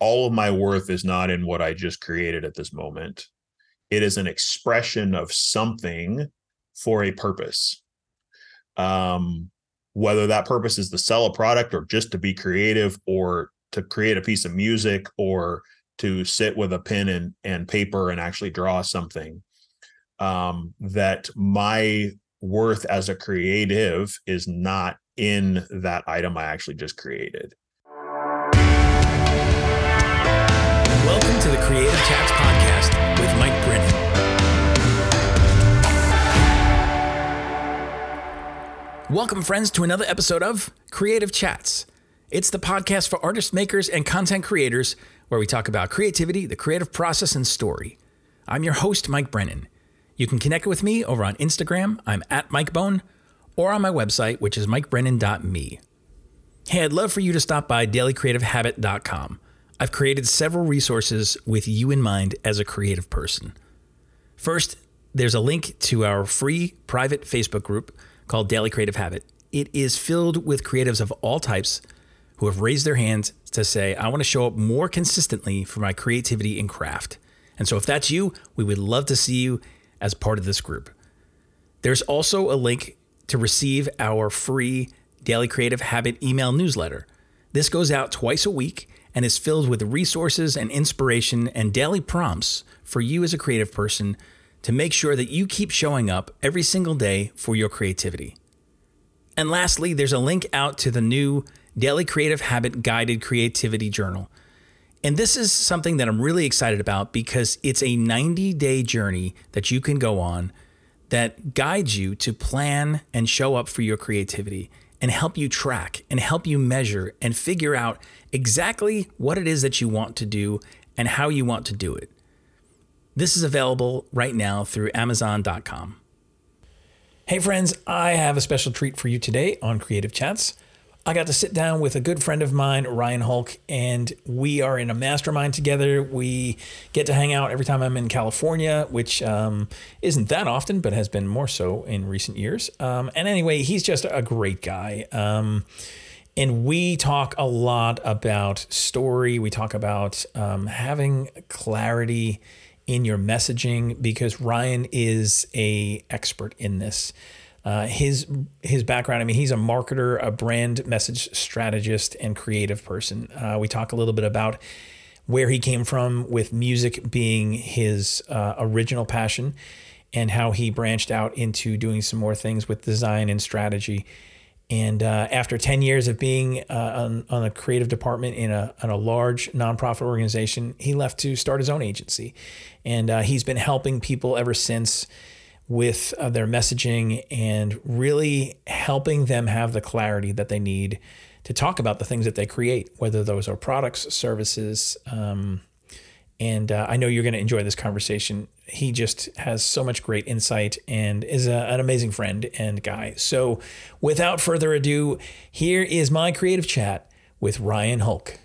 all of my worth is not in what I just created at this moment. It is an expression of something for a purpose. Um, whether that purpose is to sell a product or just to be creative or to create a piece of music or to sit with a pen and, and paper and actually draw something um, that my worth as a creative is not in that item i actually just created welcome to the creative chats podcast with mike brennan welcome friends to another episode of creative chats it's the podcast for artists, makers, and content creators where we talk about creativity, the creative process, and story. I'm your host, Mike Brennan. You can connect with me over on Instagram. I'm at MikeBone, or on my website, which is mikebrennan.me. Hey, I'd love for you to stop by dailycreativehabit.com. I've created several resources with you in mind as a creative person. First, there's a link to our free private Facebook group called Daily Creative Habit. It is filled with creatives of all types who have raised their hands to say, I want to show up more consistently for my creativity and craft. And so, if that's you, we would love to see you as part of this group. There's also a link to receive our free Daily Creative Habit email newsletter. This goes out twice a week and is filled with resources and inspiration and daily prompts for you as a creative person to make sure that you keep showing up every single day for your creativity. And lastly, there's a link out to the new Daily Creative Habit Guided Creativity Journal. And this is something that I'm really excited about because it's a 90 day journey that you can go on that guides you to plan and show up for your creativity and help you track and help you measure and figure out exactly what it is that you want to do and how you want to do it. This is available right now through Amazon.com. Hey, friends, I have a special treat for you today on Creative Chats. I got to sit down with a good friend of mine, Ryan Holck, and we are in a mastermind together. We get to hang out every time I'm in California, which um, isn't that often, but has been more so in recent years. Um, and anyway, he's just a great guy. Um, and we talk a lot about story. We talk about um, having clarity in your messaging because Ryan is a expert in this. Uh, his his background. I mean, he's a marketer, a brand message strategist, and creative person. Uh, we talk a little bit about where he came from with music being his uh, original passion, and how he branched out into doing some more things with design and strategy. And uh, after 10 years of being uh, on, on, a creative department in a, in a large nonprofit organization, he left to start his own agency. And uh, he's been helping people ever since with uh, their messaging and really helping them have the clarity that they need to talk about the things that they create, whether those are products, services. Um, and uh, I know you're going to enjoy this conversation. He just has so much great insight and is a, an amazing friend and guy. So, without further ado, here is my creative chat with Ryan Holck.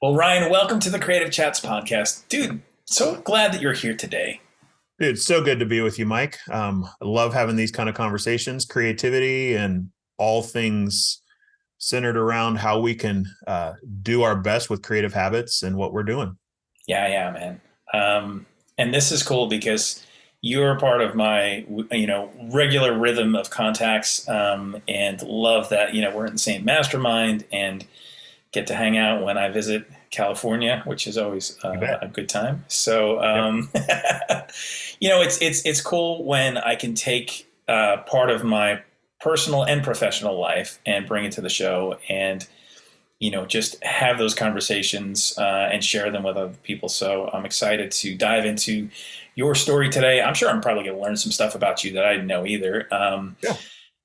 Well, Ryan, welcome to the Creative Chats podcast. Dude, so glad that you're here today. Dude, it's so good to be with you, Mike. Um, I love having these kind of conversations, creativity, and all things centered around how we can uh, do our best with creative habits and what we're doing. Yeah, yeah, man. Um, and this is cool because you're a part of my, you know, regular rhythm of contacts, um, and love that you know we're in the same mastermind and get to hang out when I visit California, which is always uh, a good time. So, um, yep. you know, it's it's it's cool when I can take uh, part of my personal and professional life and bring it to the show, and you know, just have those conversations uh, and share them with other people. So, I'm excited to dive into your story today. I'm sure I'm probably going to learn some stuff about you that I didn't know either. Um, yeah.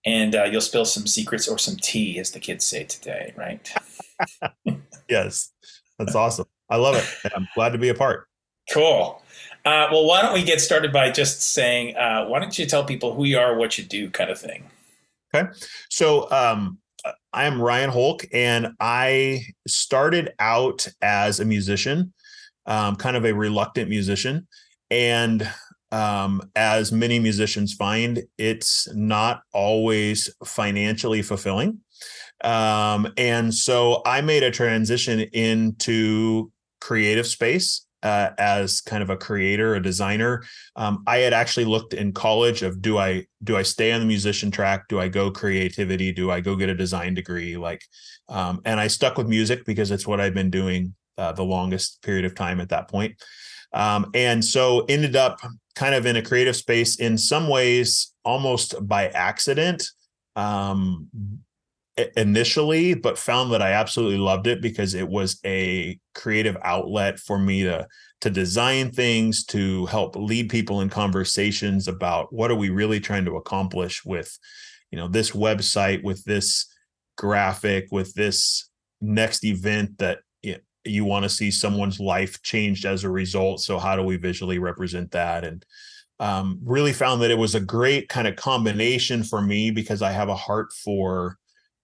And uh, you'll spill some secrets or some tea, as the kids say today, right? yes. That's awesome. I love it. I'm glad to be a part. Cool. Uh, well, why don't we get started by just saying, uh, why don't you tell people who you are, what you do, kind of thing? Okay. So, um, I am Ryan Holck, and I started out as a musician, um, kind of a reluctant musician. And um, as many musicians find, it's not always financially fulfilling. Um, and so I made a transition into creative space uh, as kind of a creator, a designer. Um, I had actually looked in college of do I do I stay on the musician track? Do I go creativity? Do I go get a design degree? Like, um, and I stuck with music because it's what I've been doing uh, the longest period of time at that point. Um, and so ended up kind of in a creative space in some ways almost by accident um, initially, but found that I absolutely loved it because it was a creative outlet for me to to design things, to help lead people in conversations about what are we really trying to accomplish with, you know, this website, with this graphic, with this next event that you want to see someone's life changed as a result. So how do we visually represent that? And um, really found that it was a great kind of combination for me because I have a heart for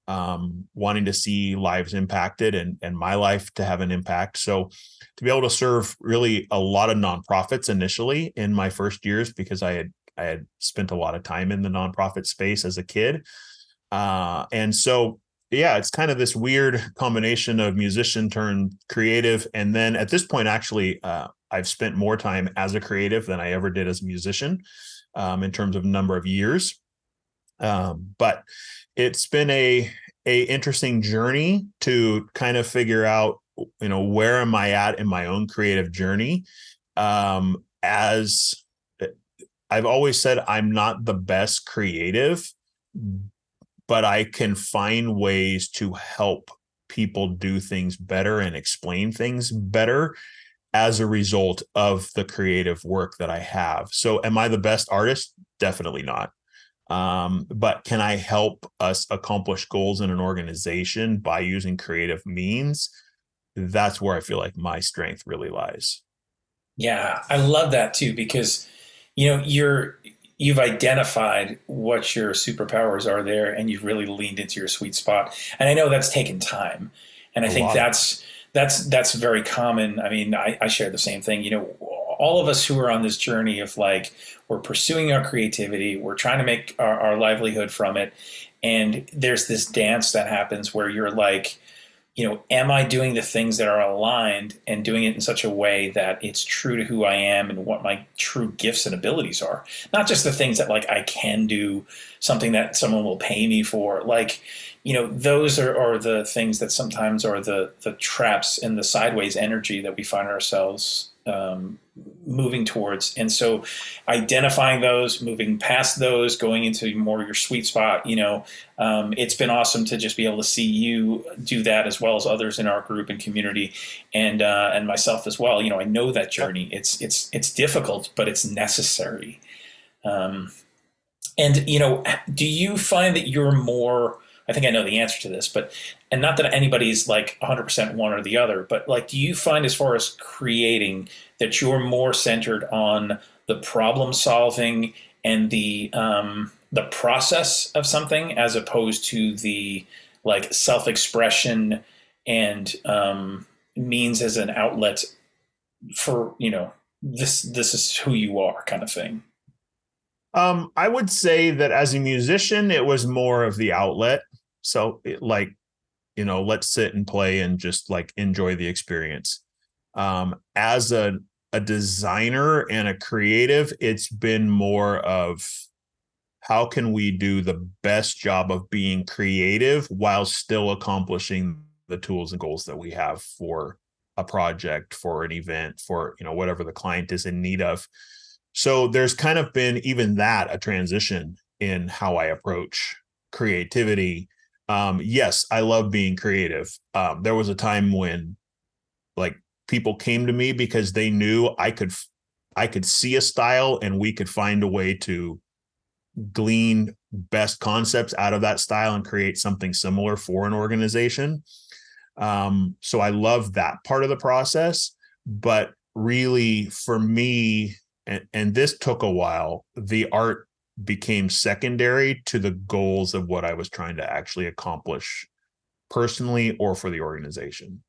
um, wanting to see lives impacted and and my life to have an impact. So to be able to serve really a lot of nonprofits initially in my first years because I had I had spent a lot of time in the nonprofit space as a kid. Uh, and so yeah, it's kind of this weird combination of musician turned creative. And then at this point, actually, uh, I've spent more time as a creative than I ever did as a musician um, in terms of number of years. Um, but it's been a a interesting journey to kind of figure out, you know, where am I at in my own creative journey? Um, as eh, I've always said, I'm not the best creative, but I can find ways to help people do things better and explain things better as a result of the creative work that I have. So, am I the best artist? Definitely not. Um, but can I help us accomplish goals in an organization by using creative means? That's where I feel like my strength really lies. Yeah, I love that too because you know you're you've identified what your superpowers are there and you've really leaned into your sweet spot. And I know that's taken time. And I A think that's that's that's very common. I mean, I, I share the same thing. You know, all of us who are on this journey of like we're pursuing our creativity, we're trying to make our, our livelihood from it, and there's this dance that happens where you're like, you know, am I doing the things that are aligned and doing it in such a way that it's true to who I am and what my true gifts and abilities are? Not just the things that like I can do, something that someone will pay me for. Like, you know, those are, are the things that sometimes are the the traps and the sideways energy that we find ourselves um, moving towards. And so identifying those, moving past those, going into more your sweet spot, you know, um, it's been awesome to just be able to see you do that as well as others in our group and community and, uh, and myself as well. You know, I know that journey. It's, it's, it's difficult, but it's necessary. Um, and, you know, do you find that you're more, I think I know the answer to this, but and not that anybody's like 100% one or the other, but like, do you find as far as creating that you're more centered on the problem solving and the um, the process of something as opposed to the like self expression and um, means as an outlet for you know this this is who you are kind of thing. Um, I would say that as a musician, it was more of the outlet. So, like, you know, let's sit and play and just like enjoy the experience. Um, as a a designer and a creative, it's been more of how can we do the best job of being creative while still accomplishing the tools and goals that we have for a project, for an event, for you know whatever the client is in need of. So there's kind of been even that a transition in how I approach creativity. Um, yes, I love being creative. Um, there was a time when like people came to me because they knew I could I could see a style and we could find a way to glean best concepts out of that style and create something similar for an organization. Um, so I love that part of the process, but really for me, and, and this took a while, the art became secondary to the goals of what I was trying to actually accomplish personally or for the organization.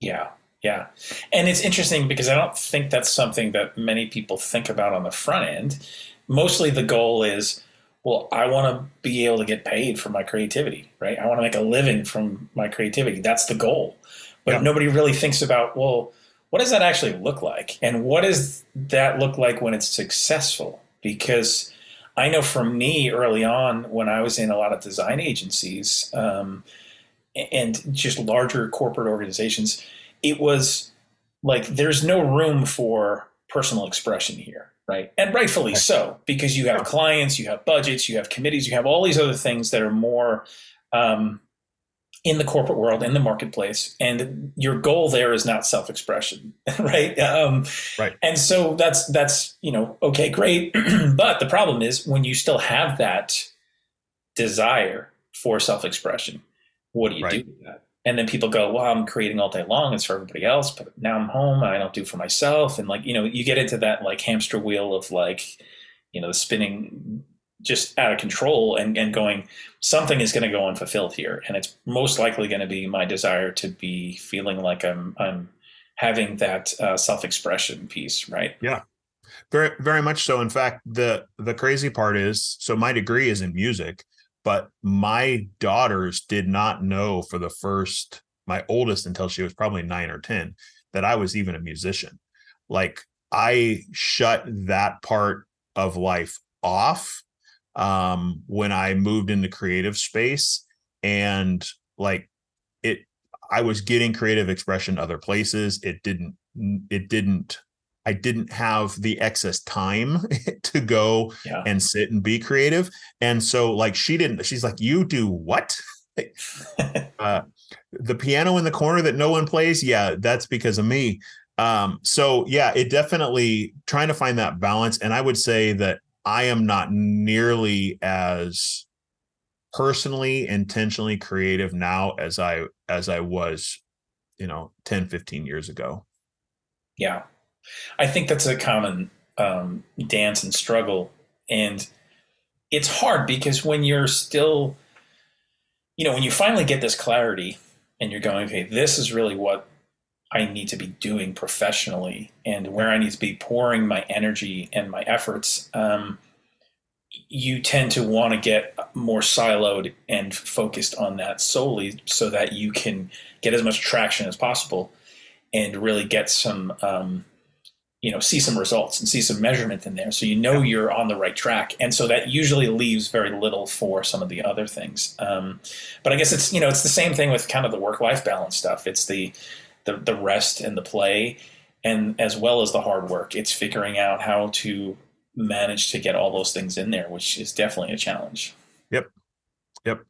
Yeah. Yeah. And it's interesting because I don't think that's something that many people think about on the front end. Mostly the goal is well, I want to be able to get paid for my creativity, right? I want to make a living from my creativity. That's the goal. But yeah. nobody really thinks about, well, what does that actually look like? And what does that look like when it's successful? Because I know for me early on when I was in a lot of design agencies um, and just larger corporate organizations, it was like there's no room for personal expression here right? And rightfully so, because you have clients, you have budgets, you have committees, you have all these other things that are more um, in the corporate world, in the marketplace, and your goal there is not self-expression, right? Um, right. And so that's that's you know okay, great, but the problem is when you still have that desire for self-expression, what do you right. do with that? and then people go, well, I'm creating all day long. It's for everybody else, but now I'm home. I don't do for myself. And like, you know, you get into that like hamster wheel of like, you know, spinning just out of control and, and going, something is going to go unfulfilled here. And it's most likely going to be my desire to be feeling like I'm, I'm having that uh, self-expression piece. Right. Yeah. Very, very much so. In fact, the, the crazy part is, so my degree is in music but my daughters did not know for the first my oldest until she was probably 9 or 10 that I was even a musician like I shut that part of life off um when I moved into creative space and like it I was getting creative expression other places it didn't it didn't I didn't have the excess time to go yeah. and sit and be creative. And so like she didn't, she's like, you do what? uh, the piano in the corner that no one plays. Yeah, that's because of me. Um, so yeah, it definitely trying to find that balance. And I would say that I am not nearly as personally intentionally creative now as I as I was, you know, 10, 15 years ago. Yeah. I think that's a common um, dance and struggle. And it's hard because when you're still, you know, when you finally get this clarity and you're going, okay, this is really what I need to be doing professionally. And where I need to be pouring my energy and my efforts, um, you tend to want to get more siloed and focused on that solely so that you can get as much traction as possible and really get some um, you know see some results and see some measurement in there. So you know you're on the right track. And so that usually leaves very little for some of the other things. Um, but i guess it's you know it's the same thing with kind of the work life balance stuff. It's the, the the rest and the play and as well as the hard work it's figuring out how to manage to get all those things in there which is definitely a challenge yep yep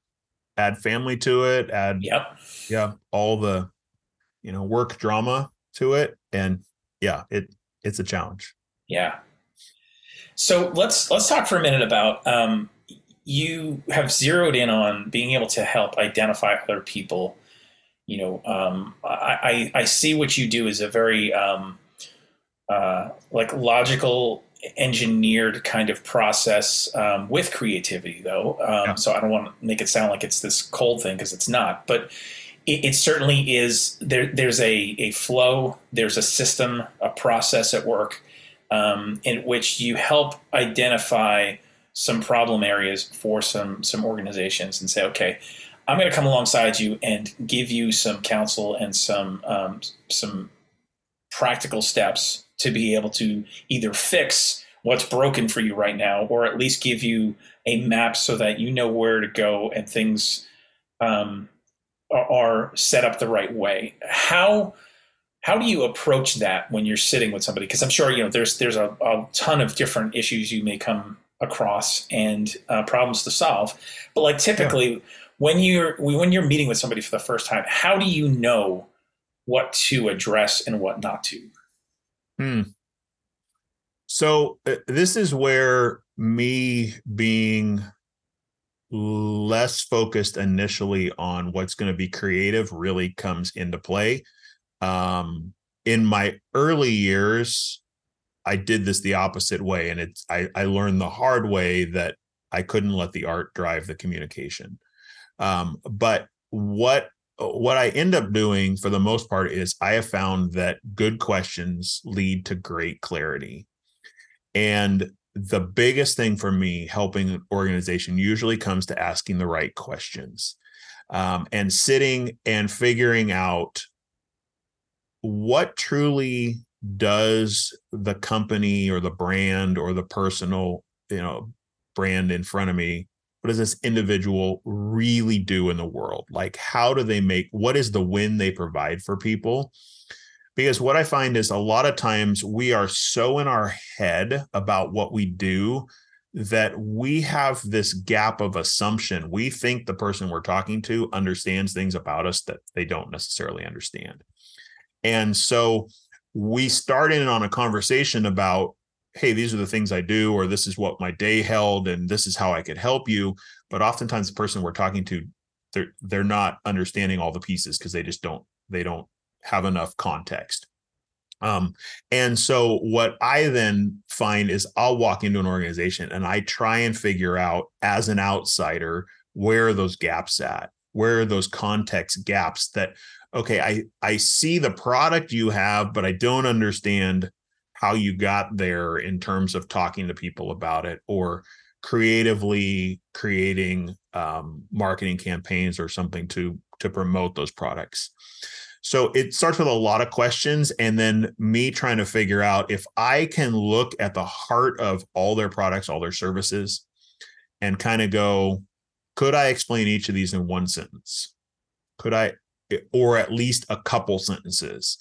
add family to it add yep yeah all the you know work drama to it and yeah it it's a challenge. Yeah. So let's let's talk for a minute about um, you have zeroed in on being able to help identify other people. You know, um, I, I see what you do as a very um, uh, like logical engineered kind of process um, with creativity though um, yeah. so i don't want to make it sound like it's this cold thing because it's not but it, it, certainly is there there's a, a flow there's a system a process at work um, in which you help identify some problem areas for some some organizations and say okay i'm going to come alongside you and give you some counsel and some um, some practical steps to be able to either fix what's broken for you right now or at least give you a map so that you know where to go and things um, are set up the right way. How how do you approach that when you're sitting with somebody? Because I'm sure you know there's there's a, a, ton of different issues you may come across and uh, problems to solve. But like typically, yeah. When you're when you're meeting with somebody for the first time, how do you know what to address and what not to? Hmm. So uh, this is where me being less focused initially on what's going to be creative really comes into play. Um, in my early years, I did this the opposite way, and it's I, I learned the hard way that I couldn't let the art drive the communication. Um, but what what I end up doing for the most part is I have found that good questions lead to great clarity. And the biggest thing for me helping an organization usually comes to asking the right questions um, and sitting and figuring out what truly does the company or the brand or the personal you know brand in front of me what does this individual really do in the world like how do they make what is the win they provide for people because what I find is a lot of times we are so in our head about what we do that we have this gap of assumption. We think the person we're talking to understands things about us that they don't necessarily understand. And so we start in on a conversation about, hey, these are the things I do, or this is what my day held, and this is how I could help you. But oftentimes the person we're talking to, they're they're not understanding all the pieces because they just don't they don't have enough context. Um, and so what I then find is I'll walk into an organization and I try and figure out as an outsider where are those gaps at? Where are those context gaps that okay, I I see the product you have, but I don't understand how you got there in terms of talking to people about it or creatively creating um, marketing campaigns or something to to promote those products. So it starts with a lot of questions and then me trying to figure out if I can look at the heart of all their products, all their services, and kind of go, could I explain each of these in one sentence? Could I, or at least a couple sentences?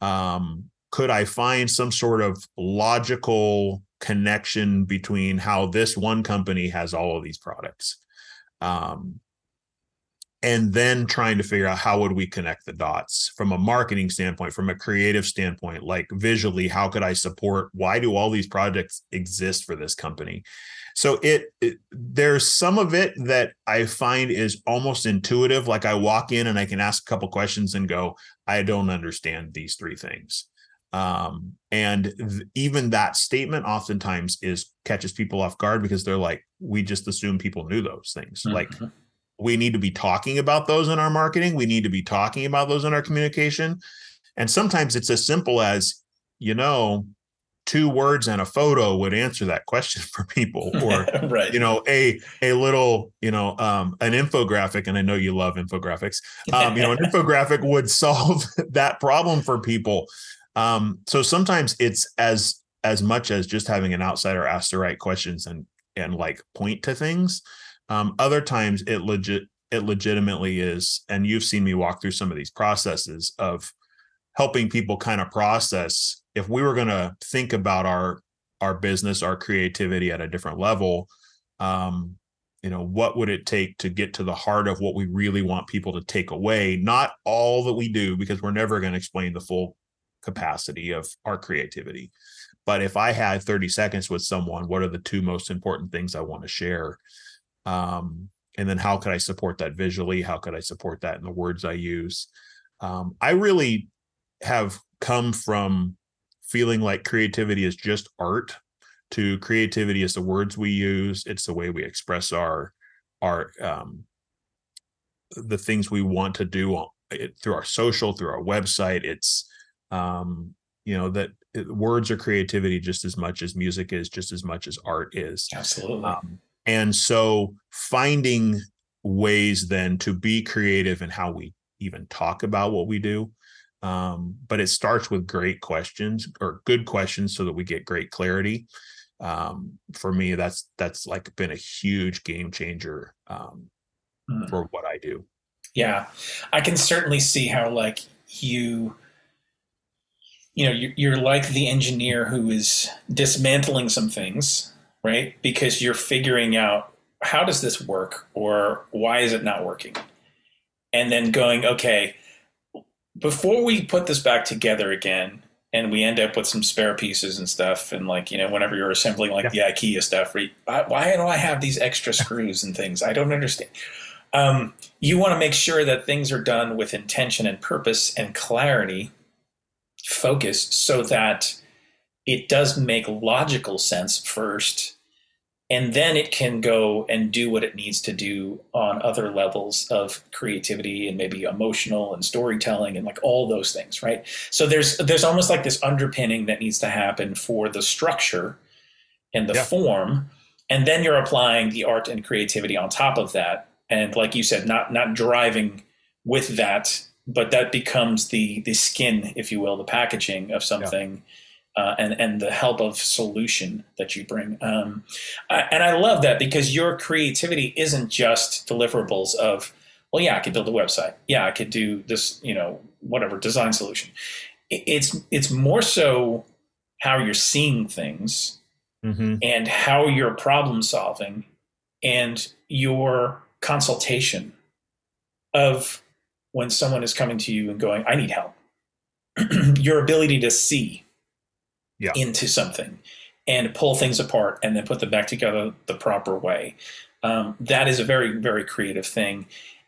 Um, could I find some sort of logical connection between how this one company has all of these products? Um, and then trying to figure out how would we connect the dots from a marketing standpoint from a creative standpoint like visually how could i support why do all these projects exist for this company so it, it, there's some of it that i find is almost intuitive like i walk in and i can ask a couple questions and go i don't understand these three things um, and th- even that statement oftentimes is catches people off guard because they're like we just assume people knew those things mm-hmm. like we need to be talking about those in our marketing. We need to be talking about those in our communication. And sometimes it's as simple as, you know, two words and a photo would answer that question for people or right. you know a a little you know um an infographic and i know you love infographics um you know an infographic would solve that problem for people um so sometimes it's as as much as just having an outsider ask the right questions and and like point to things um, other times it legit it legitimately is, and you've seen me walk through some of these processes of helping people kind of process if we were going to think about our our business, our creativity at a different level, um, you know, what would it take to get to the heart of what we really want people to take away? Not all that we do, because we're never going to explain the full capacity of our creativity. But if I had 30 seconds with someone, what are the two most important things I want to share? um, and then how could i support that visually how could i support that in the words i use um, i really have come from feeling like creativity is just art to creativity is the words we use it's the way we express our our um, the things we want to do on, it, through our social through our website it's um, you know that words are creativity just as much as music is just as much as art is absolutely um, and so finding ways then to be creative in how we even talk about what we do. Um, but it starts with great questions or good questions so that we get great clarity. Um, for me, that's that's like been a huge game changer um, mm. for what I do. Yeah, I can certainly see how like you you know you're like the engineer who is dismantling some things right? Because you're figuring out how does this work or why is it not working? And then going, okay, before we put this back together again and we end up with some spare pieces and stuff and like, you know, whenever you're assembling like yeah. the IKEA stuff, right? Why do I have these extra screws and things? I don't understand. Um, you want to make sure that things are done with intention and purpose and clarity, focus, so that it does make logical sense first and then it can go and do what it needs to do on other levels of creativity and maybe emotional and storytelling and like all those things right so there's there's almost like this underpinning that needs to happen for the structure and the yeah. form, and then you're applying the art and creativity on top of that. And like you said, not not driving with that, but that becomes the the skin, if you will, the packaging of something. Yeah. Uh, and and the help of solution that you bring. Um, I, and I love that because your creativity isn't just deliverables of, well, yeah, I could build a website. Yeah, I could do this, you know, whatever design solution. It's it's more so how you're seeing things mm-hmm. and how you're problem solving and your consultation of when someone is coming to you and going, I need help. your ability to see yeah. into something and pull things apart and then put them back together the proper way. Um, that is a very, very creative thing.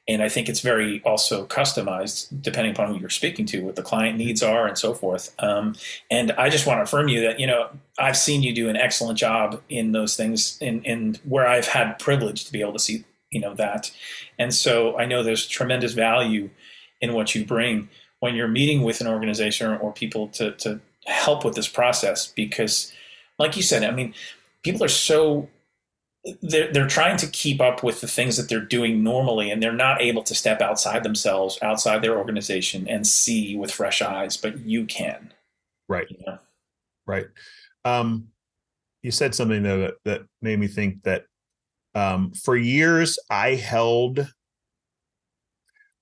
And I think it's very also customized depending upon who you're speaking to, what the client needs are, and so forth. Um, and I just want to affirm you that you know I've seen you do an excellent job in those things, in in where I've had privilege to be able to see you know that. And so I know there's tremendous value in what you bring when you're meeting with an organization or people to to help with this process because like you said i mean people are so they're, they're trying to keep up with the things that they're doing normally and they're not able to step outside themselves outside their organization and see with fresh eyes but you can right you know? right um, you said something though that, that made me think that um, for years i held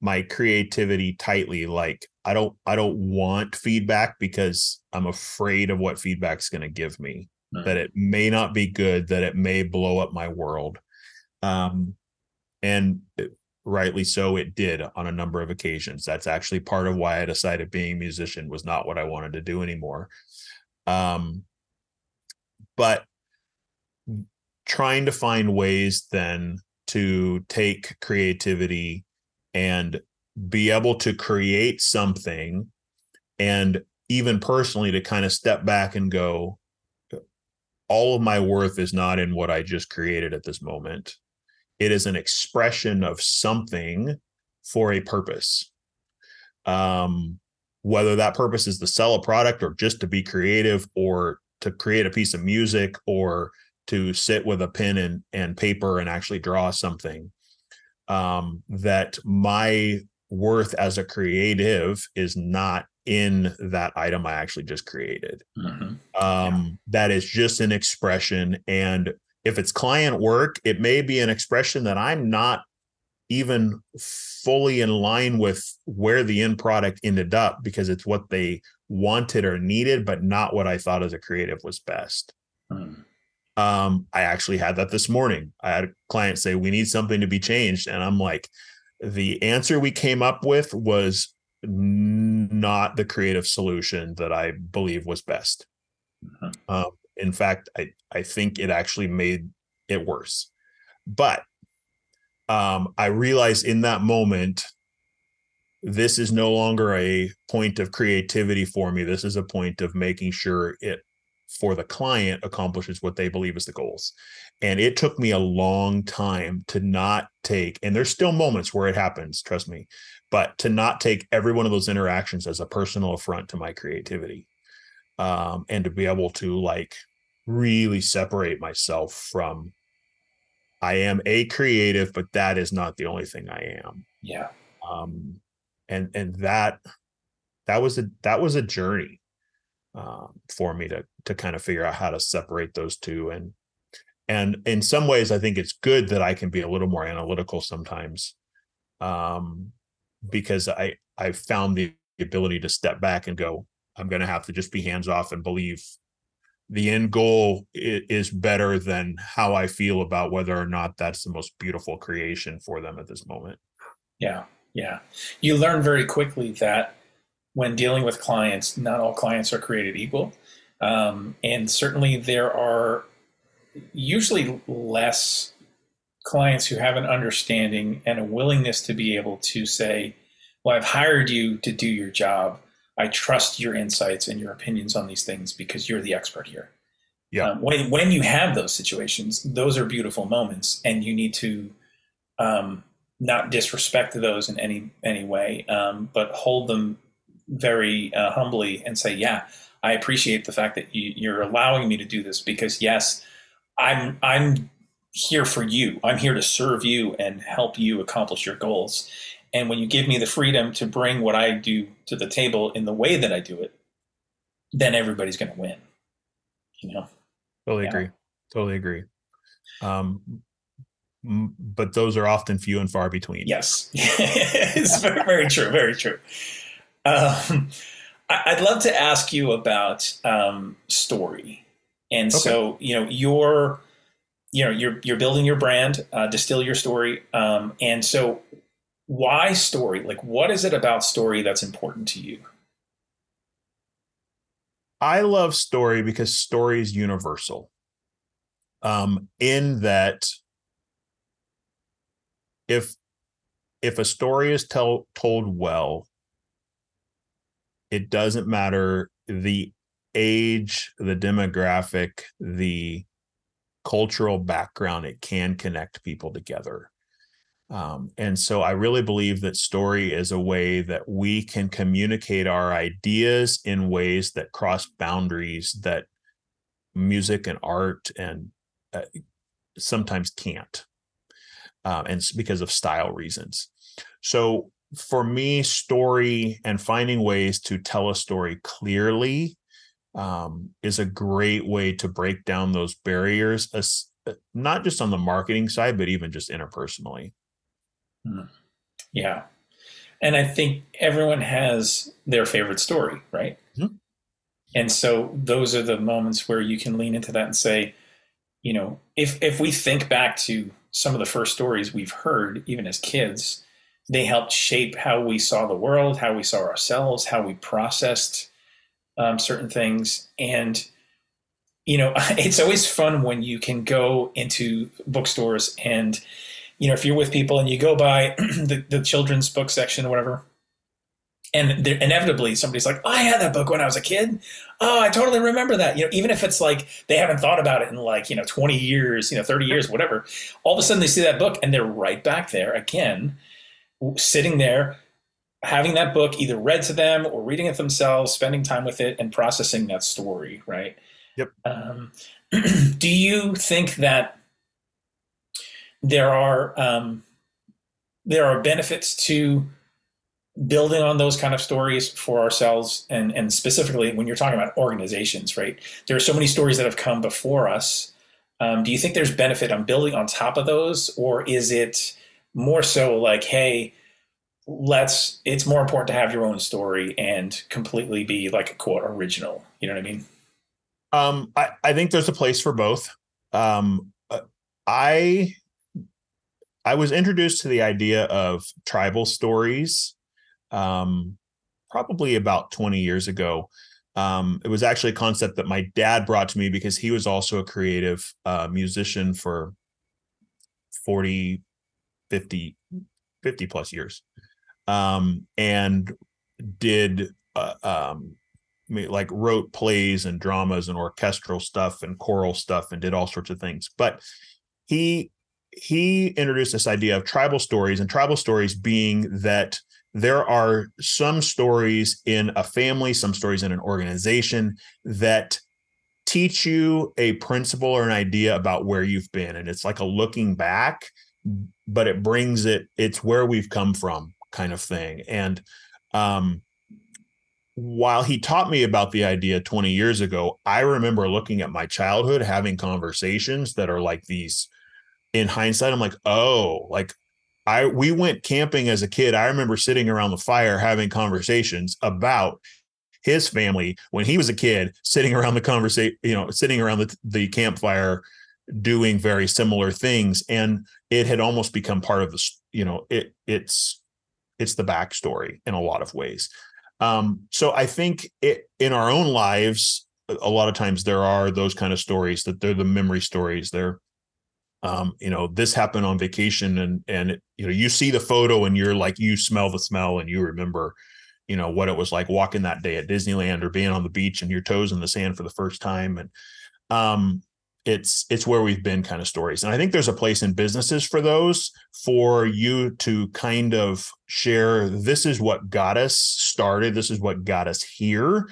my creativity tightly. Like i don't i don't want feedback because i'm afraid of what feedback's going to give me. Mm. that it may not be good that it may blow up my world. Um and it, rightly so it did on a number of occasions. That's actually part of why i decided being a musician was not what i wanted to do anymore. Um but trying to find ways then to take creativity and be able to create something and even personally to kind of step back and go all of my worth is not in what i just created at this moment. It is an expression of something for a purpose. Um whether that purpose is to sell a product or just to be creative or to create a piece of music or to sit with a pen and, and paper and actually draw something um, that my worth as a creative is not in that item I actually just created. Mm-hmm. Um, yeah. That is just an expression. And if it's client work, it may be an expression that I'm not even fully in line with where the end product ended up because it's what they wanted or needed, but not what I thought as a creative was best. Mm. Um, I actually had that this morning. I had a client say, We need something to be changed. And I'm like, the answer we came up with was not the creative solution that I believe was best. Mm-hmm. Um, in fact, I, I think it actually made it worse. But um, I realized in that moment, this is no longer a point of creativity for me. This is a point of making sure it for the client accomplishes what they believe is the goals. And it took me a long time to not take, and there's still moments where it happens, trust me, but to not take every one of those interactions as a personal affront to my creativity. Um, and to be able to like really separate myself from I am a creative, but that is not the only thing I am. Yeah. Um, and and that that was a that was a journey um, for me to to kind of figure out how to separate those two. And and in some ways i think it's good that i can be a little more analytical sometimes um, because i i found the ability to step back and go i'm going to have to just be hands off and believe the end goal is better than how i feel about whether or not that's the most beautiful creation for them at this moment. Yeah yeah. You learn very quickly that when dealing with clients, not all clients are created equal. Um, and certainly there are usually less clients who have an understanding and a willingness to be able to say, Well, I've hired you to do your job. I trust your insights and your opinions on these things because you're the expert here. Yeah. Um, when, when you have those situations, those are beautiful moments, and you need to um, not disrespect those in any any way, um, but hold them very uh, humbly and say, yeah, I appreciate the fact that you, you're allowing me to do this because yes, I'm I'm here for you. I'm here to serve you and help you accomplish your goals. And when you give me the freedom to bring what I do to the table in the way that I do it, then everybody's going to win. You know. Totally yeah. agree. Totally agree. Um, but those are often few and far between. Yes, it's very, very true. Very true. Um, I'd love to ask you about um, story, and okay. so you know you're, you know, you're you're building your brand, uh, distill your story, um, and so why story? Like, what is it about story that's important to you? I love story because story is universal. Um, in that if if a story is tell, told well it doesn't matter the age the demographic the cultural background it can connect people together um, and so i really believe that story is a way that we can communicate our ideas in ways that cross boundaries that music and art and uh, sometimes can't uh, and because of style reasons. So for me, story and finding ways to tell a story clearly um, is a great way to break down those barriers, as, uh, not just on the marketing side, but even just interpersonally. Hmm. Yeah. And I think everyone has their favorite story, right? Mm-hmm. And so those are the moments where you can lean into that and say, you know, if if we think back to some of the first stories we've heard, even as kids, they helped shape how we saw the world, how we saw ourselves, how we processed um, certain things. And, you know, it's always fun when you can go into bookstores and, you know, if you're with people and you go by the, the children's book section or whatever, and inevitably somebody's like, oh, I had that book when I was a kid. Oh, I totally remember that. You know, even if it's like they haven't thought about it in like, you know, 20 years, you know, 30 years, whatever, all of a sudden they see that book and they're right back there again, sitting there, having that book either read to them or reading it themselves, spending time with it and processing that story, right? Yep. Um, do you think that there are um, there are benefits to building on those kind of stories for ourselves and and specifically when you're talking about organizations right there are so many stories that have come before us um, do you think there's benefit on building on top of those or is it more so like hey let's it's more important to have your own story and completely be like a quote original. You know what i mean? Um i, I think there's a place for both. Um uh, i i was introduced to the idea of tribal stories um, probably about 20 years ago. Um, it was actually a concept that my dad brought to me because he was also a creative uh, musician for 40, 50, 50 plus years. Um, and did uh, um, like wrote plays and dramas and orchestral stuff and choral stuff and did all sorts of things. But he he introduced this idea of tribal stories and tribal stories being that there are some stories in a family, some stories in an organization that teach you a principle or an idea about where you've been. And it's like a looking back, but it brings it, it's where we've come from kind of thing. And um, while he taught me about the idea 20 years ago, I remember looking at my childhood, having conversations that are like these in hindsight. I'm like, oh, like I we went camping as a kid. I remember sitting around the fire having conversations about his family when he was a kid, sitting around the conversation, you know, sitting around the, the campfire doing very similar things. And it had almost become part of the, you know, it it's it's the backstory in a lot of ways. Um, so I think it in our own lives, a lot of times there are those kind of stories that they're the memory stories. They're um, you know, this happened on vacation and and you know, you see the photo and you're like you smell the smell and you remember, you know, what it was like walking that day at Disneyland or being on the beach and your toes in the sand for the first time and um it's it's where we've been kind of stories. And i think there's a place in businesses for those for you to kind of share this is what got us started. This is what got us here.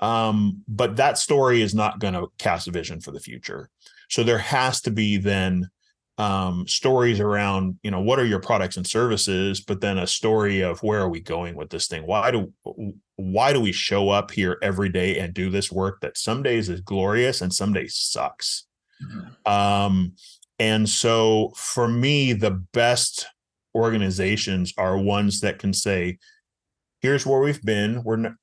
Um, but that story is not going to cast a vision for the future. So there has to be then um, stories around you know what are your products and services but then a story of where are we going with this thing? Why do why do we show up here every day and do this work that some days is glorious and some days sucks mm-hmm. um, and so for me the best organizations are ones that can say here's where we've been. We're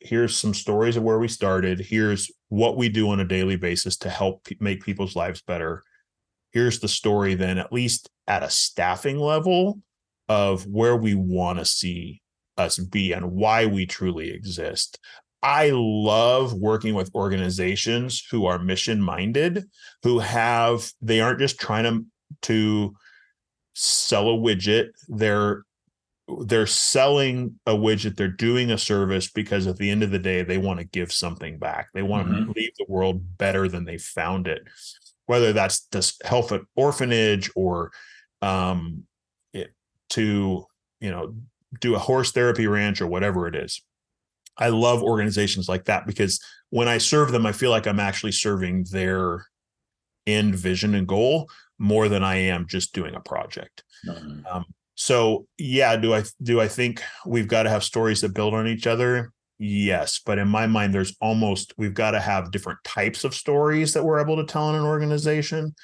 here's some stories of where we started. Here's what we do on a daily basis to help p- make people's lives better. Here's the story then at least at a staffing level of where we want to see us be and why we truly exist i love working with organizations who are mission minded who have they aren't just trying to to sell a widget. They're they're selling a widget. They're doing a service because at the end of the day they want to give something back. They want mm-hmm. to leave the world better than they found it. Whether that's to help an orphanage or um, it, to you know do a horse therapy ranch or whatever it is i love organizations like that because when i serve them i feel like i'm actually serving their end vision and goal more than i am just doing a project mm-hmm. um, so yeah, do I do I think we've got to have stories that build on each other? Yes, but in my mind, there's almost we've got to have different types of stories that we're able to tell in an organization.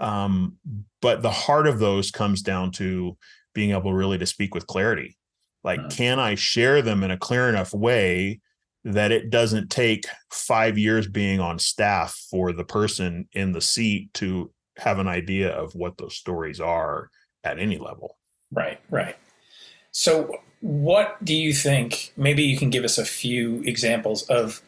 Um, but the heart of those comes down to being able really to speak with clarity. Like, can I share them in a clear enough way that it doesn't take five years being on staff for the person in the seat to have an idea of what those stories are at any level? Right, right. So, what do you think? Maybe you can give us a few examples of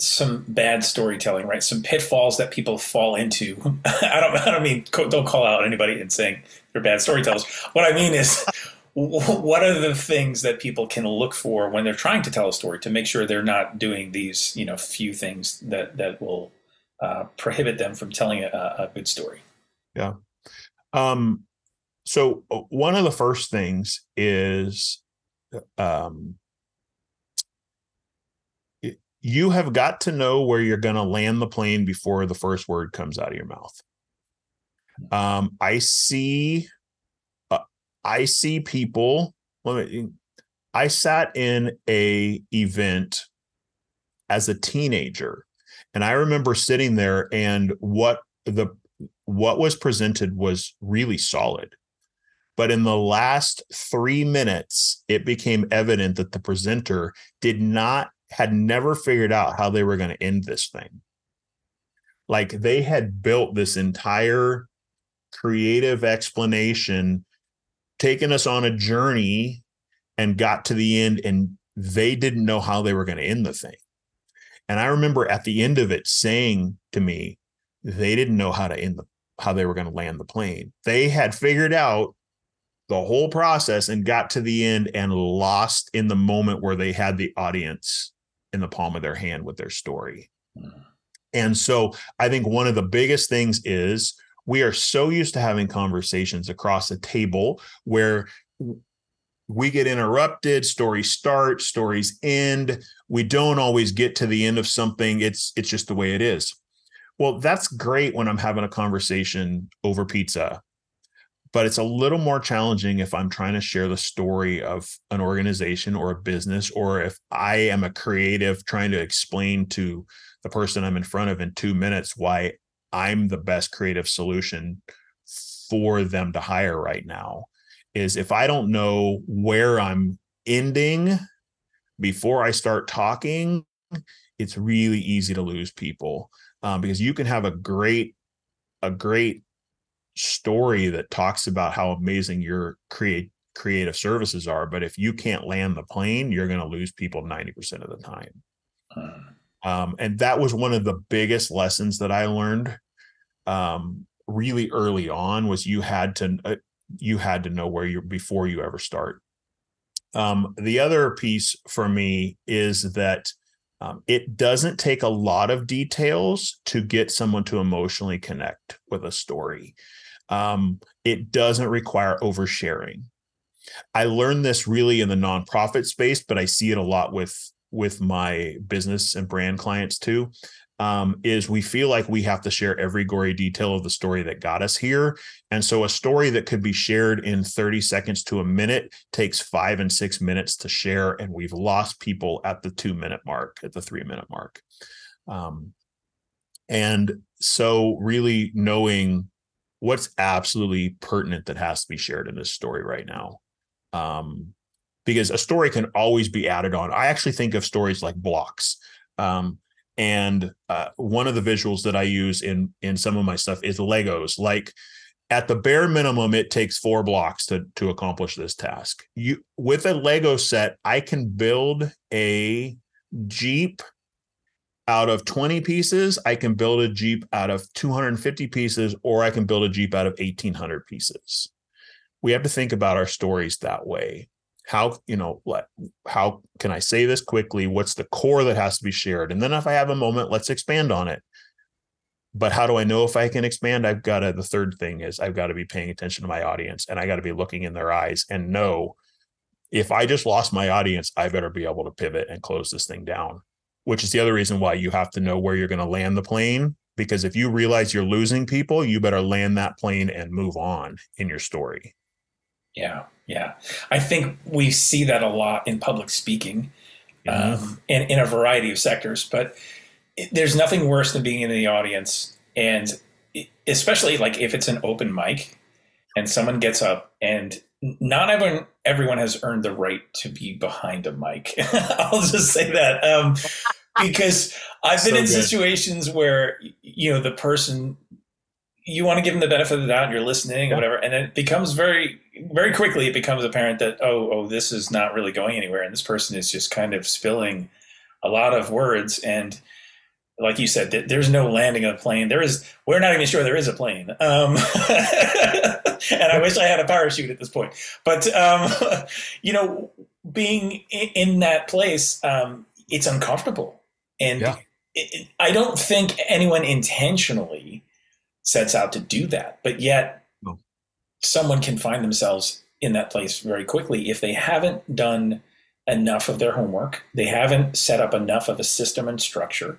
some bad storytelling, right? Some pitfalls that people fall into. I don't, I don't mean don't call out anybody and saying they're bad storytellers. What I mean is, what are the things that people can look for when they're trying to tell a story to make sure they're not doing these, you know, few things that that will uh, prohibit them from telling a, a good story? Yeah. Um, so uh, one of the first things is um, you have got to know where you're going to land the plane before the first word comes out of your mouth. Um, I see, I see people. Me, I sat in a event as a teenager, and I remember sitting there, and what the what was presented was really solid. But in the last three minutes, it became evident that the presenter did not, had never figured out how they were going to end this thing. Like they had built this entire creative explanation, taken us on a journey and got to the end, and they didn't know how they were going to end the thing. And I remember at the end of it saying to me, they didn't know how to end the how they were going to land the plane. They had figured out the whole process and got to the end and lost in the moment where they had the audience in the palm of their hand with their story. Mm. And so I think one of the biggest things is we are so used to having conversations across a table where we get interrupted stories start stories end. We don't always get to the end of something. It's it's just the way it is. Well that's great when i'm having a conversation over pizza but it's a little more challenging if I'm trying to share the story of an organization or a business, or if I am a creative trying to explain to the person I'm in front of in two minutes why I'm the best creative solution for them to hire right now. Is if I don't know where I'm ending before I start talking, it's really easy to lose people um, because you can have a great a great story that talks about how amazing your create creative services are but if you can't land the plane you're going to lose people 90% of the time hmm. um, and that was one of the biggest lessons that i learned um, really early on was you had to uh, you had to know where you're before you ever start um, the other piece for me is that um, it doesn't take a lot of details to get someone to emotionally connect with a story um, it doesn't require oversharing. I learned this really in the nonprofit space, but I see it a lot with with my business and brand clients too. Um, is we feel like we have to share every gory detail of the story that got us here. And so a story that could be shared in 30 seconds to a minute takes five and six minutes to share. And we've lost people at the two minute mark, at the three minute mark. Um, and so really knowing what's absolutely pertinent that has to be shared in this story right now. Um, because a story can always be added on. I actually think of stories like blocks. Um, and uh, one of the visuals that I use in in some of my stuff is Legos. Like at the bare minimum, it takes four blocks to to accomplish this task. You with a Lego set, I can build a Jeep out of 20 pieces. I can build a Jeep out of 250 pieces, or I can build a Jeep out of 1800 pieces. We have to think about our stories that way how you know how can i say this quickly? What's the core that has to be shared? And then if i have a moment let's expand on it. But how do i know if i can expand? I've got to the third thing is i've got to be paying attention to my audience and i got to be looking in their eyes and know if i just lost my audience i better be able to pivot and close this thing down which is the other reason why you have to know where you're going to land the plane because if you realize you're losing people you better land that plane and move on in your story. Yeah yeah, I think we see that a lot in public speaking, um, in in a variety of sectors. But it, there's nothing worse than being in the audience, and especially like if it's an open mic, and someone gets up and not everyone everyone has earned the right to be behind a mic. I'll just say that um, because I've been so in good. situations where you know the person you want to give them the benefit of the doubt. You're listening yeah. or whatever, and it becomes very, very quickly. It becomes apparent that oh, oh, this is not really going anywhere, and this person is just kind of spilling a lot of words. And like you said, there's no landing of a plane. There is. We're not even sure there is a plane. Um, and I wish I had a parachute at this point. But um, you know, being in that place, um, it's uncomfortable, and yeah. it, I don't think anyone intentionally sets out to do that. But yet, no. someone can find themselves in that place very quickly if they haven't done enough of their homework, they haven't set up enough of a system and structure,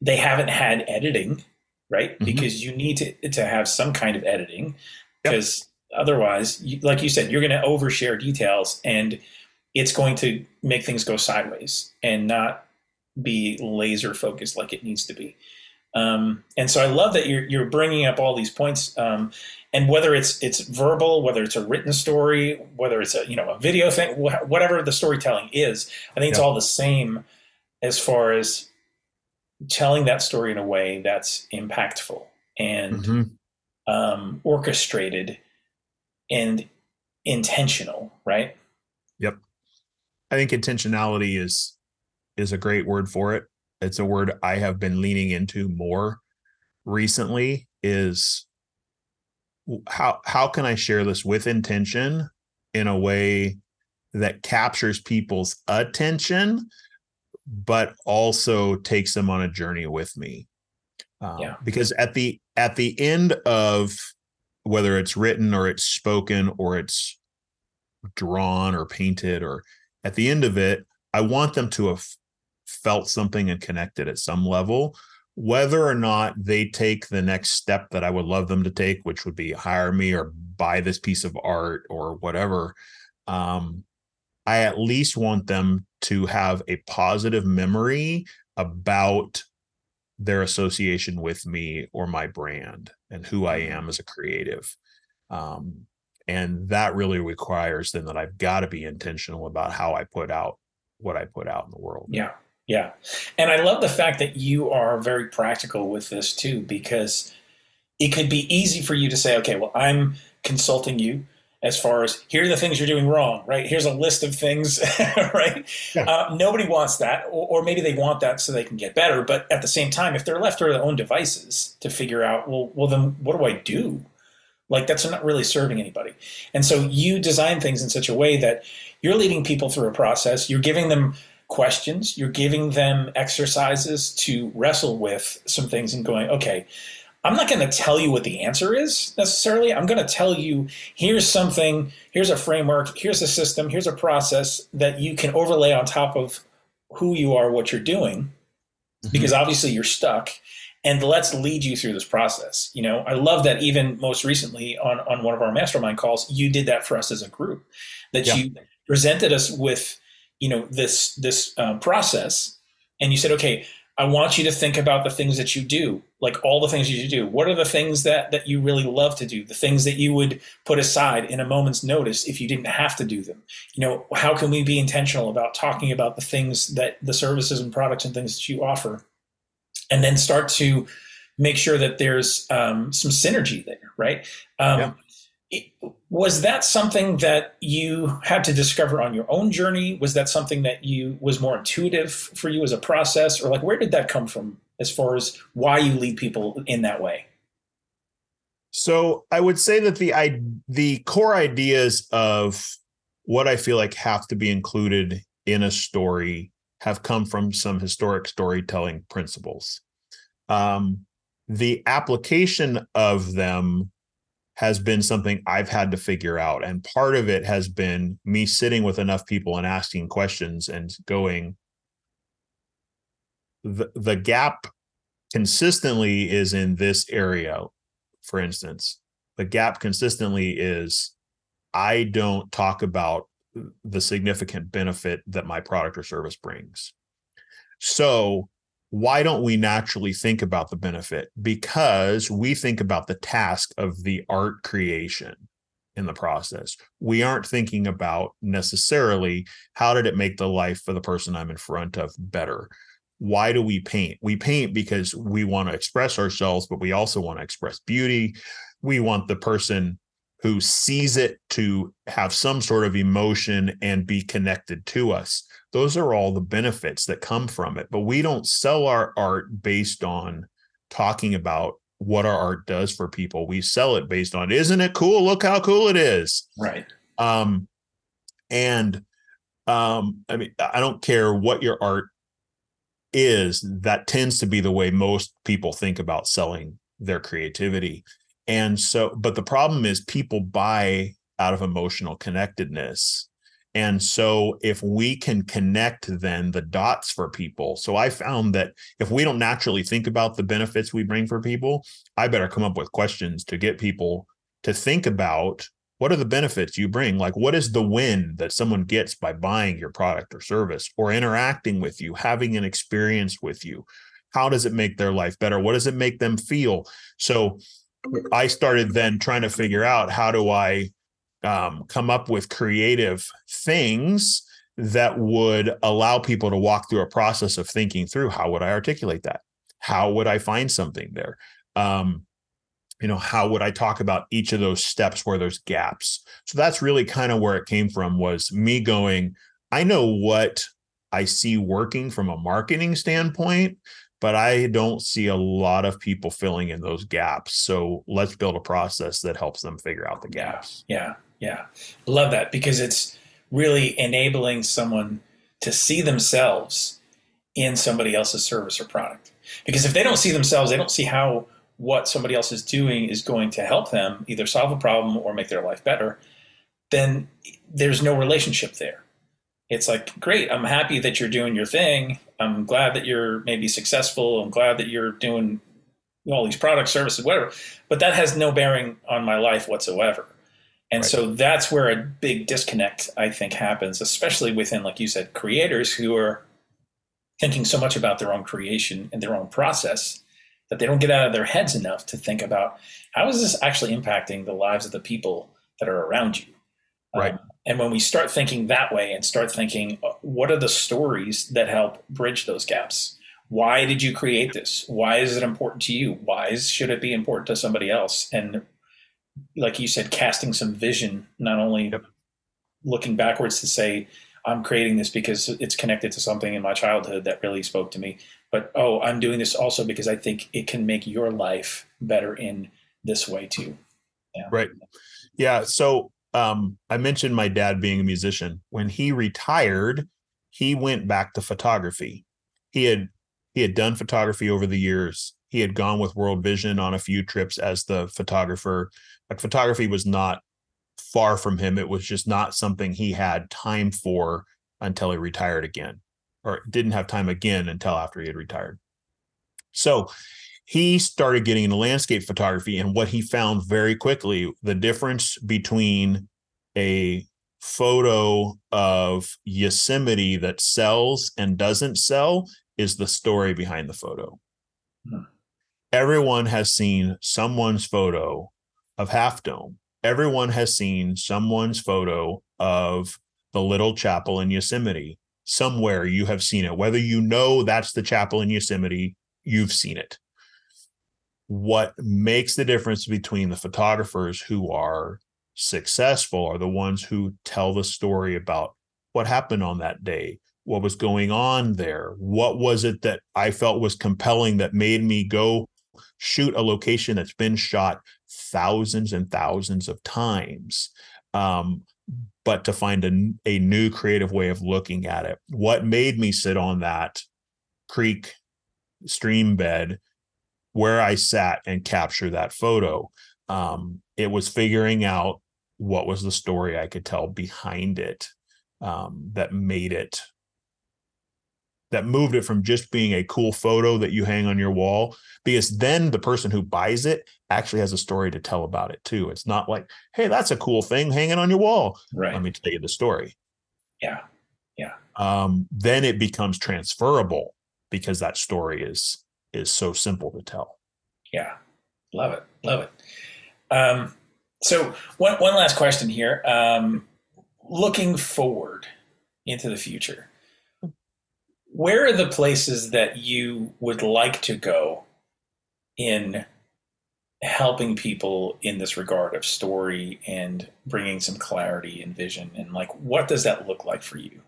they haven't had editing, right? Mm-hmm. Because you need to, to have some kind of editing because yep. otherwise, you, like you said, you're going to overshare details and it's going to make things go sideways and not be laser focused like it needs to be. Um, and so I love that you're you're bringing up all these points. Um, and whether it's it's verbal, whether it's a written story, whether it's a you know a video thing, wh- whatever the storytelling is, I think it's all the same as far as telling that story in a way that's impactful and mm-hmm. um, orchestrated and intentional, right? Yep. I think intentionality is is a great word for it it's a word I have been leaning into more recently is how how can I share this with intention in a way that captures people's attention but also takes them on a journey with me um, yeah. because at the at the end of whether it's written or it's spoken or it's drawn or painted or at the end of it i want them to have felt something and connected at some level whether or not they take the next step that I would love them to take, which would be hire me or buy this piece of art or whatever, um, I at least want them to have a positive memory about their association with me or my brand and who I am as a creative. Um, and that really requires then that I've got to be intentional about how I put out what I put out in the world. Yeah. Yeah. And I love the fact that you are very practical with this too, because it could be easy for you to say, okay, well, I'm consulting you as far as here are the things you're doing wrong, right? Here's a list of things, right? Yeah. Uh, nobody wants that, or, or, maybe they want that so they can get better. But at the same time, if they're left to their own devices to figure out, well, well, then what do I do? Like that's not really serving anybody. And so you design things in such a way that you're leading people through a process. You're giving them questions. You're giving them exercises to wrestle with some things and going, okay, I'm not going to tell you what the answer is necessarily. I'm going to tell you here's something, here's a framework, here's a system, here's a process that you can overlay on top of who you are, what you're doing. mm-hmm. because obviously you're stuck and let's lead you through this process. You know, I love that even most recently on, on one of our mastermind calls, you did that for us as a group, that yeah. you presented us with, you know, this, this uh, process. And you said, okay, I want you to think about the things that you do, like all the things you do. What are the things that that you really love to do? The things that you would put aside in a moment's notice if you didn't have to do them. You know, how can we be intentional about talking about the things that the services and products and things that you offer, and then start to make sure that there's um, some synergy there, right? Um, yeah was that something that you had to discover on your own journey? Was that something that you was more intuitive for you as a process? Or like where did that come from as far as why you lead people in that way? So i would say that the I, the core ideas of what i feel like have to be included in a story have come from some historic storytelling principles. Um, the application of them has been something I've had to figure out. And part of it has been me sitting with enough people and asking questions and going, the, the gap consistently is in this area, for instance. The gap consistently is I don't talk about the significant benefit that my product or service brings. So why don't we naturally think about the benefit? Because we think about the task of the art creation in the process. We aren't thinking about necessarily how did it make the life for the person I'm in front of better? Why do we paint? We paint because we want to express ourselves, but we also want to express beauty. We want the person who sees it to have some sort of emotion and be connected to us those are all the benefits that come from it but we don't sell our art based on talking about what our art does for people. We sell it based on isn't it cool? Look how cool it is. Right. Um and um i mean i don't care what your art is that tends to be the way most people think about selling their creativity. And so but the problem is people buy out of emotional connectedness and so if we can connect then the dots for people. So I found that if we don't naturally think about the benefits we bring for people, I better come up with questions to get people to think about what are the benefits you bring? Like what is the win that someone gets by buying your product or service or interacting with you, having an experience with you? How does it make their life better? What does it make them feel? So I started then trying to figure out how do I um, come up with creative things that would allow people to walk through a process of thinking through how would I articulate that? How would I find something there? Um, you know, how would I talk about each of those steps where there's gaps? So that's really kind of where it came from was me going, I know what I see working from a marketing standpoint, but I don't see a lot of people filling in those gaps. So let's build a process that helps them figure out the gaps. Yeah. Yeah, love that because it's really enabling someone to see themselves in somebody else's service or product. Because if they don't see themselves, they don't see how what somebody else is doing is going to help them either solve a problem or make their life better, then there's no relationship there. It's like, great, I'm happy that you're doing your thing. I'm glad that you're maybe successful. I'm glad that you're doing all these products, services, whatever. But that has no bearing on my life whatsoever. And right. so that's where a big disconnect, I think, happens, especially within, like you said, creators who are thinking so much about their own creation and their own process that they don't get out of their heads enough to think about how is this actually impacting the lives of the people that are around you. Right. Um, and when we start thinking that way and start thinking, uh, what are the stories that help bridge those gaps? Why did you create this? Why is it important to you? Why should it be important to somebody else? And like you said, casting some vision, not only yep. looking backwards to say, I'm creating this because it's connected to something in my childhood that really spoke to me, but oh, I'm doing this also because I think it can make your life better in this way too. Yeah. Right. Yeah. So um, I mentioned my dad being a musician. When he retired, he went back to photography. He had he had done photography over the years. He had gone with World Vision on a few trips as the photographer like photography was not far from him. It was just not something he had time for until he retired again, or didn't have time again until after he had retired. So he started getting into landscape photography and what he found very quickly the difference between a photo of Yosemite that sells and doesn't sell is the story behind the photo. Hmm. Everyone has seen someone's photo of Half Dome. Everyone has seen someone's photo of the little chapel in Yosemite. Somewhere you have seen it. Whether you know that's the chapel in Yosemite, you've seen it. What makes the difference between the photographers who are successful are the ones who tell the story about what happened on that day, what was going on there, what was it that I felt was compelling that made me go shoot a location that's been shot thousands and thousands of times. Um, but to find a, a new creative way of looking at it. What made me sit on that creek stream bed where I sat and capture that photo? Um, it was figuring out what was the story I could tell behind it um, that made it that moved it from just being a cool photo that you hang on your wall because then the person who buys it actually has a story to tell about it too. It's not like hey that's a cool thing hanging on your wall. Right. let me tell you the story. Yeah. Yeah. Um, then it becomes transferable because that story is is so simple to tell. Yeah. Love it. Love it. Um, so one, one last question here. Um, looking forward into the future, where are the places that you would like to go in helping people in this regard of story and bringing some clarity and vision? And like what does that look like for you?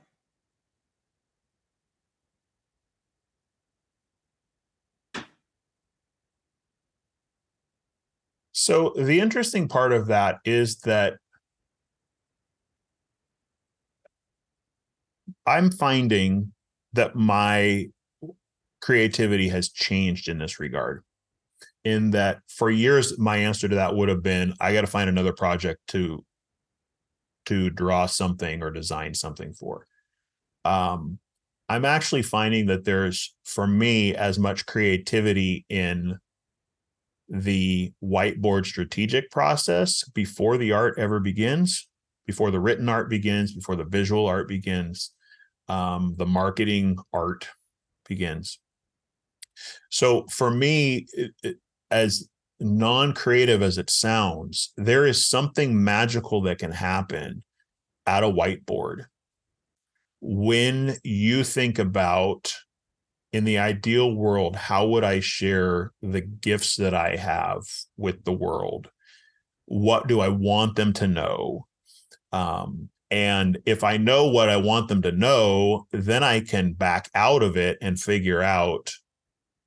So the interesting part of that is that I'm finding that my creativity has changed in this regard. In that for years, my answer to that would have been I got to find another project to to draw something or design something for. Um, I'm actually finding that there's, for me, as much creativity in the whiteboard strategic process before the art ever begins, before the written art begins, before the visual art begins, um, the marketing art begins. So for me, it, it, as non-creative as it sounds, there is something magical that can happen at a whiteboard when you think about in the ideal world, how would I share the gifts that I have with the world? What do I want them to know? Um, and if I know what I want them to know, then I can back out of it and figure out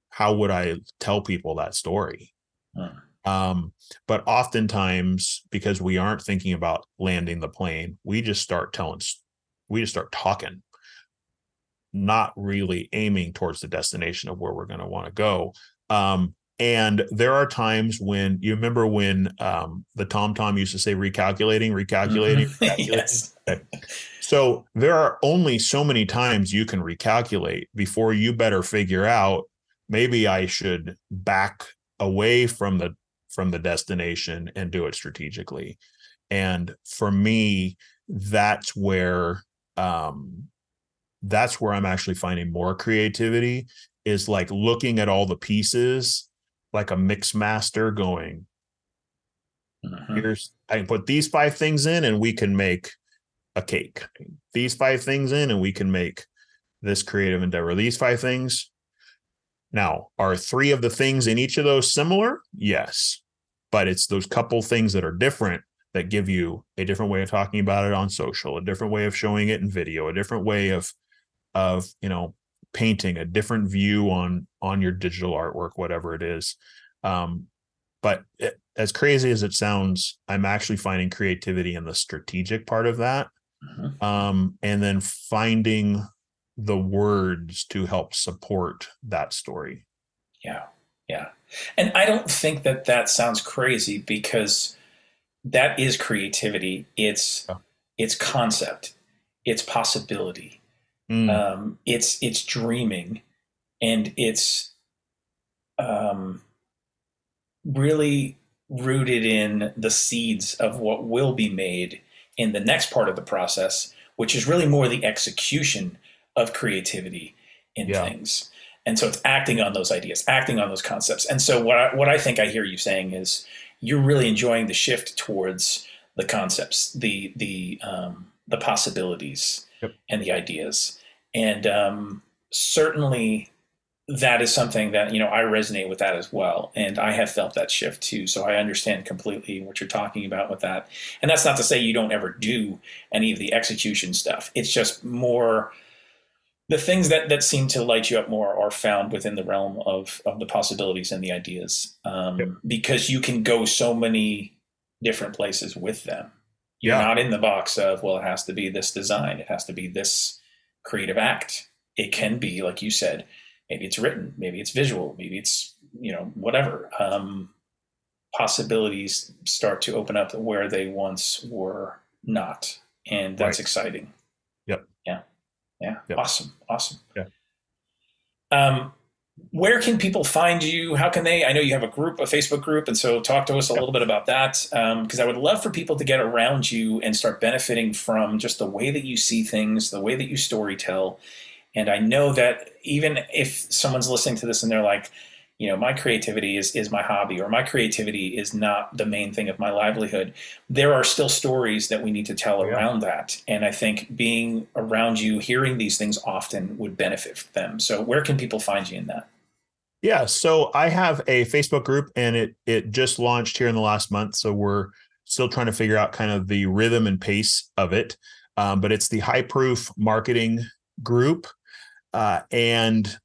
how would I tell people that story. Hmm. Um, but oftentimes, because we aren't thinking about landing the plane, we just start telling, we just start talking not really aiming towards the destination of where we're going to want to go. Um, and there are times when you remember when um, the Tom Tom used to say recalculating, recalculating, mm-hmm. recalculating. yes. Okay. So there are only so many times you can recalculate before you better figure out maybe I should back away from the from the destination and do it strategically. And for me, that's where um, that's where I'm actually finding more creativity is like looking at all the pieces like a mix master going mm-hmm. here's I can put these five things in and we can make a cake. These five things in and we can make this creative endeavor. These five things. Now, are three of the things in each of those similar? Yes. But it's those couple things that are different that give you a different way of talking about it on social, a different way of showing it in video, a different way of of you know painting a different view on on your digital artwork whatever it is. Um but it, as crazy as it sounds i'm actually finding creativity in the strategic part of that. Mm-hmm. um and then finding the words to help support that story. Yeah yeah. And i don't think that that sounds crazy because that is creativity. It's yeah. it's concept. It's possibility Mm. Um, it's it's dreaming, and it's um, really rooted in the seeds of what will be made in the next part of the process, which is really more the execution of creativity in yeah. things. And so it's acting on those ideas, acting on those concepts. And so what I, what I think I hear you saying is you're really enjoying the shift towards the concepts, the the um, the possibilities, yep. and the ideas. And um, certainly that is something that you know I resonate with that as well, and I have felt that shift too. So I understand completely what you're talking about with that. And that's not to say you don't ever do any of the execution stuff. It's just more the things that that seem to light you up more are found within the realm of of the possibilities and the ideas, um, yep. because you can go so many different places with them. You're yeah. not in the box of well, it has to be this design, it has to be this creative act. It can be like you said maybe it's written maybe it's visual maybe it's you know whatever. Um, possibilities start to open up where they once were not and that's right. exciting. Yep. Yeah. Yeah. Yep. awesome. Awesome. Yeah. Um, where can people find you? How can they i know you have a group a facebook group and so talk to us a little bit about that because um, i would love for people to get around you and start benefiting from just the way that you see things the way that you story tell. And I know that even if someone's listening to this and they're like, you know, my creativity is is my hobby or my creativity is not the main thing of my livelihood, there are still stories that we need to tell yeah. around that. And I think being around you, hearing these things often would benefit them. So where can people find you in that? Yeah, so I have a Facebook group and it it just launched here in the last month. So we're still trying to figure out kind of the rhythm and pace of it. Um, but it's the high proof marketing group. Uh, and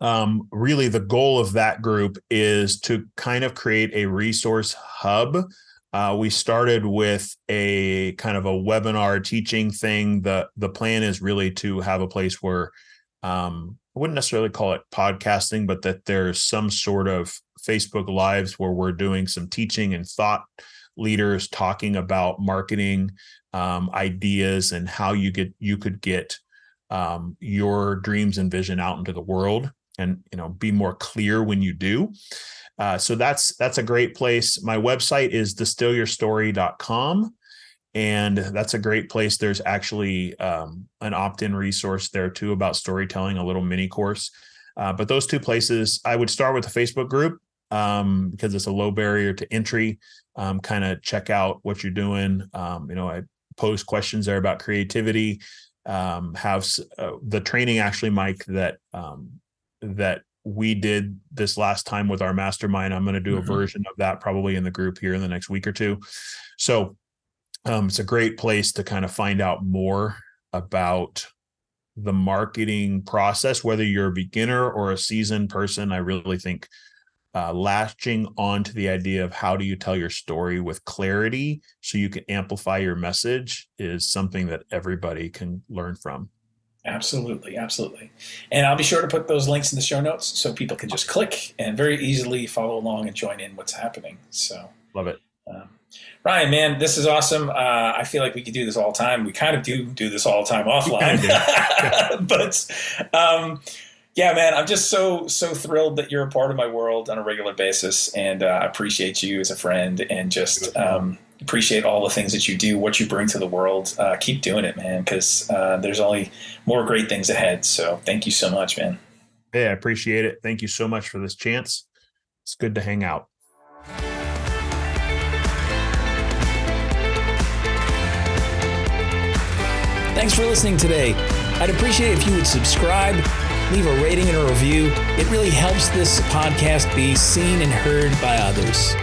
um, really, the goal of that group is to kind of create a resource hub. Uh, we started with a kind of a webinar teaching thing. The the plan is really to have a place where um, I wouldn't necessarily call it podcasting, but that there's some sort of Facebook lives where we're doing some teaching and thought leaders talking about marketing um, ideas and how you get you could get um, your dreams and vision out into the world and you know be more clear when you do. Uh, so that's that's a great place. My website is distillyourstory.com and that's a great place. There's actually um, an opt-in resource there too about storytelling a little mini course. Uh, but those two places i would start with the facebook group um, because it's a low barrier to entry. Um, kind of check out what you're doing. Um, you know i post questions there about creativity. Um, have uh, the training actually, Mike, that um, that we did this last time with our mastermind. I'm going to do mm-hmm. a version of that probably in the group here in the next week or two. So um, it's a great place to kind of find out more about the marketing process, whether you're a beginner or a seasoned person. I really think uh, latching on to the idea of how do you tell your story with clarity so you can amplify your message is something that everybody can learn from. Absolutely, absolutely. And I'll be sure to put those links in the show notes so people can just click and very easily follow along and join in what's happening. So love it. Um, Ryan, man, this is awesome. Uh, I feel like we could do this all the time. We kind of do do this all the time offline, but um, yeah, man, I'm just so so thrilled that you're a part of my world on a regular basis, and uh, I appreciate you as a friend, and just um, appreciate all the things that you do, what you bring to the world. Uh, keep doing it, man, because uh, there's only more great things ahead. So, thank you so much, man. Hey, I appreciate it. Thank you so much for this chance. It's good to hang out. Thanks for listening today. I'd appreciate if you would subscribe leave a rating and a review. It really helps this podcast be seen and heard by others.